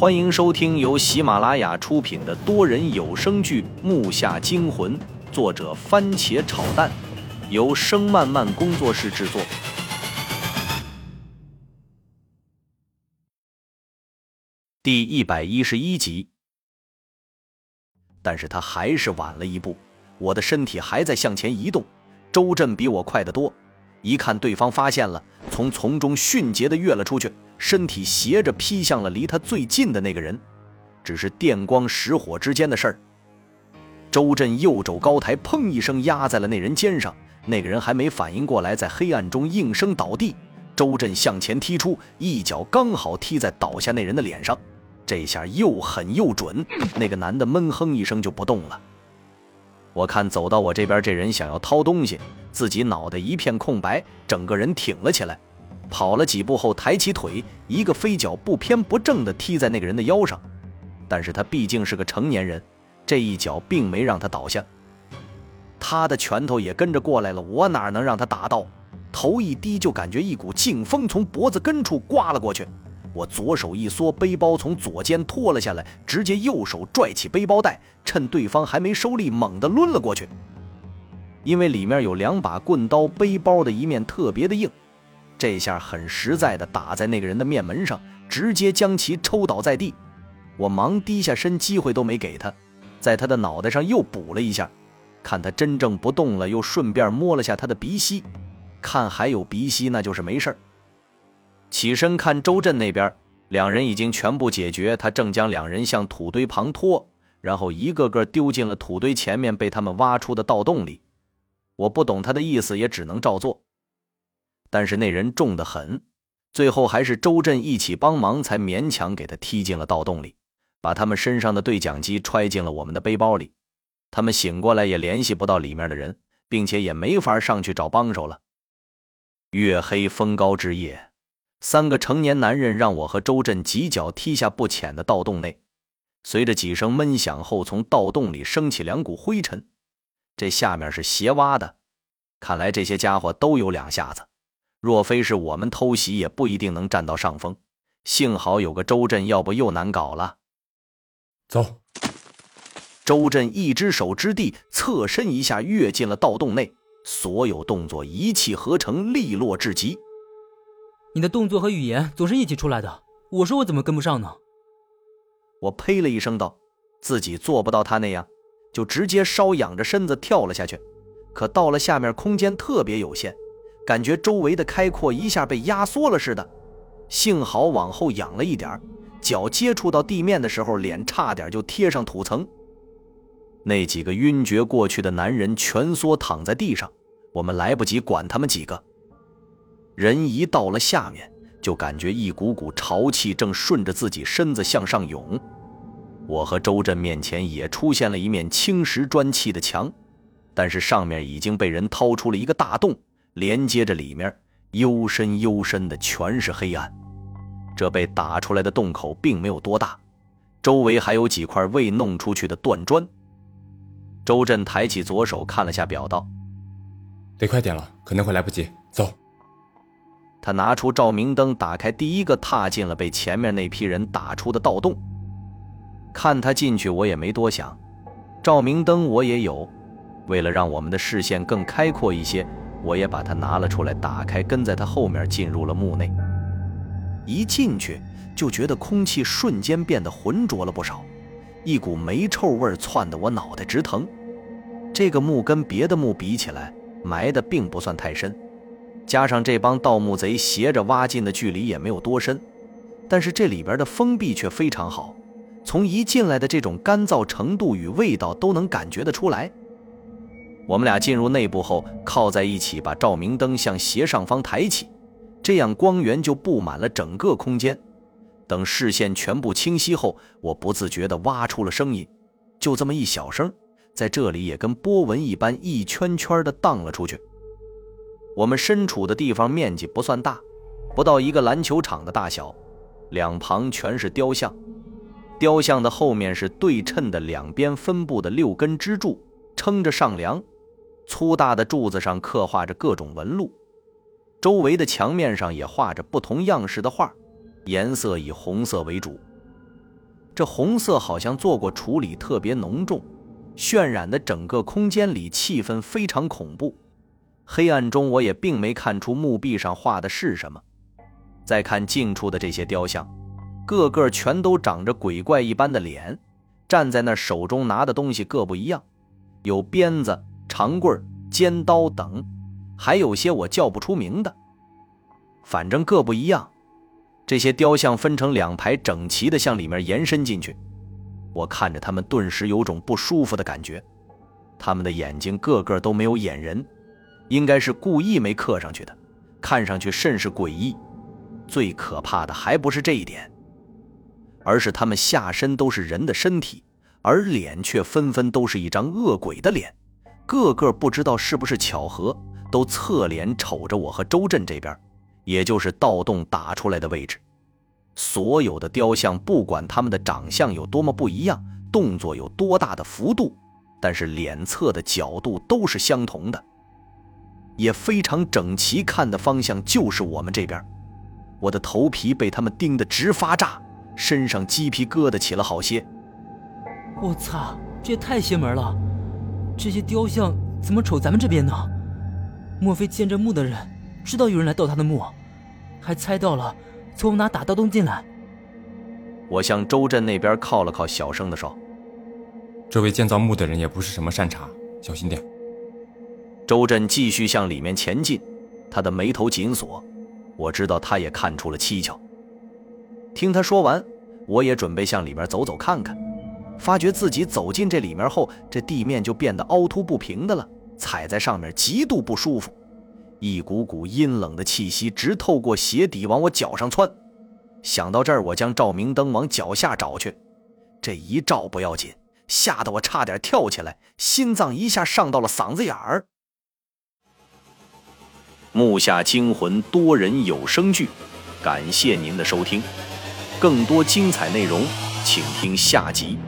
欢迎收听由喜马拉雅出品的多人有声剧《木下惊魂》，作者番茄炒蛋，由声漫漫工作室制作。第一百一十一集。但是他还是晚了一步，我的身体还在向前移动，周震比我快得多。一看对方发现了，从丛中迅捷的跃了出去。身体斜着劈向了离他最近的那个人，只是电光石火之间的事儿。周震右肘高抬，砰一声压在了那人肩上，那个人还没反应过来，在黑暗中应声倒地。周震向前踢出，一脚刚好踢在倒下那人的脸上，这下又狠又准，那个男的闷哼一声就不动了。我看走到我这边这人想要掏东西，自己脑袋一片空白，整个人挺了起来。跑了几步后，抬起腿，一个飞脚不偏不正地踢在那个人的腰上。但是他毕竟是个成年人，这一脚并没让他倒下。他的拳头也跟着过来了，我哪能让他打到？头一低，就感觉一股劲风从脖子根处刮了过去。我左手一缩，背包从左肩脱了下来，直接右手拽起背包带，趁对方还没收力，猛地抡了过去。因为里面有两把棍刀，背包的一面特别的硬。这下很实在的打在那个人的面门上，直接将其抽倒在地。我忙低下身，机会都没给他，在他的脑袋上又补了一下。看他真正不动了，又顺便摸了下他的鼻息，看还有鼻息，那就是没事起身看周震那边，两人已经全部解决。他正将两人向土堆旁拖，然后一个个丢进了土堆前面被他们挖出的盗洞里。我不懂他的意思，也只能照做。但是那人重得很，最后还是周震一起帮忙，才勉强给他踢进了盗洞里，把他们身上的对讲机揣进了我们的背包里。他们醒过来也联系不到里面的人，并且也没法上去找帮手了。月黑风高之夜，三个成年男人让我和周震几脚踢下不浅的盗洞内，随着几声闷响后，从盗洞里升起两股灰尘。这下面是斜挖的，看来这些家伙都有两下子。若非是我们偷袭，也不一定能占到上风。幸好有个周震，要不又难搞了。走。周震一只手支地，侧身一下跃进了盗洞内，所有动作一气呵成，利落至极。你的动作和语言总是一起出来的，我说我怎么跟不上呢？我呸了一声道：“自己做不到他那样，就直接稍仰着身子跳了下去。可到了下面，空间特别有限。”感觉周围的开阔一下被压缩了似的，幸好往后仰了一点脚接触到地面的时候，脸差点就贴上土层。那几个晕厥过去的男人蜷缩躺在地上，我们来不及管他们几个。人一到了下面，就感觉一股股潮气正顺着自己身子向上涌。我和周震面前也出现了一面青石砖砌的墙，但是上面已经被人掏出了一个大洞。连接着里面，幽深幽深的，全是黑暗。这被打出来的洞口并没有多大，周围还有几块未弄出去的断砖。周震抬起左手看了下表，道：“得快点了，可能会来不及。”走。他拿出照明灯，打开第一个，踏进了被前面那批人打出的盗洞。看他进去，我也没多想。照明灯我也有，为了让我们的视线更开阔一些。我也把它拿了出来，打开，跟在他后面进入了墓内。一进去就觉得空气瞬间变得浑浊了不少，一股霉臭味窜得我脑袋直疼。这个墓跟别的墓比起来，埋的并不算太深，加上这帮盗墓贼斜着挖进的距离也没有多深，但是这里边的封闭却非常好，从一进来的这种干燥程度与味道都能感觉得出来。我们俩进入内部后，靠在一起，把照明灯向斜上方抬起，这样光源就布满了整个空间。等视线全部清晰后，我不自觉地挖出了声音，就这么一小声，在这里也跟波纹一般，一圈圈地荡了出去。我们身处的地方面积不算大，不到一个篮球场的大小，两旁全是雕像，雕像的后面是对称的，两边分布的六根支柱撑着上梁。粗大的柱子上刻画着各种纹路，周围的墙面上也画着不同样式的画，颜色以红色为主。这红色好像做过处理，特别浓重，渲染的整个空间里气氛非常恐怖。黑暗中，我也并没看出墓壁上画的是什么。再看近处的这些雕像，个个全都长着鬼怪一般的脸，站在那手中拿的东西各不一样，有鞭子、长棍、尖刀等，还有些我叫不出名的，反正各不一样。这些雕像分成两排，整齐的向里面延伸进去。我看着他们，顿时有种不舒服的感觉。他们的眼睛个个都没有眼仁，应该是故意没刻上去的，看上去甚是诡异。最可怕的还不是这一点，而是他们下身都是人的身体，而脸却纷纷都是一张恶鬼的脸。个个不知道是不是巧合，都侧脸瞅着我和周震这边。也就是盗洞打出来的位置，所有的雕像，不管他们的长相有多么不一样，动作有多大的幅度，但是脸侧的角度都是相同的，也非常整齐，看的方向就是我们这边。我的头皮被他们盯得直发炸，身上鸡皮疙瘩起了好些。我操，这也太邪门了！这些雕像怎么瞅咱们这边呢？莫非建这墓的人知道有人来盗他的墓？还猜到了从哪打盗洞进来。我向周震那边靠了靠，小声的说：“这位建造墓的人也不是什么善茬，小心点。”周震继续向里面前进，他的眉头紧锁。我知道他也看出了蹊跷。听他说完，我也准备向里面走走看看。发觉自己走进这里面后，这地面就变得凹凸不平的了，踩在上面极度不舒服。一股股阴冷的气息直透过鞋底往我脚上窜，想到这儿，我将照明灯往脚下找去。这一照不要紧，吓得我差点跳起来，心脏一下上到了嗓子眼儿。木下惊魂多人有声剧，感谢您的收听，更多精彩内容，请听下集。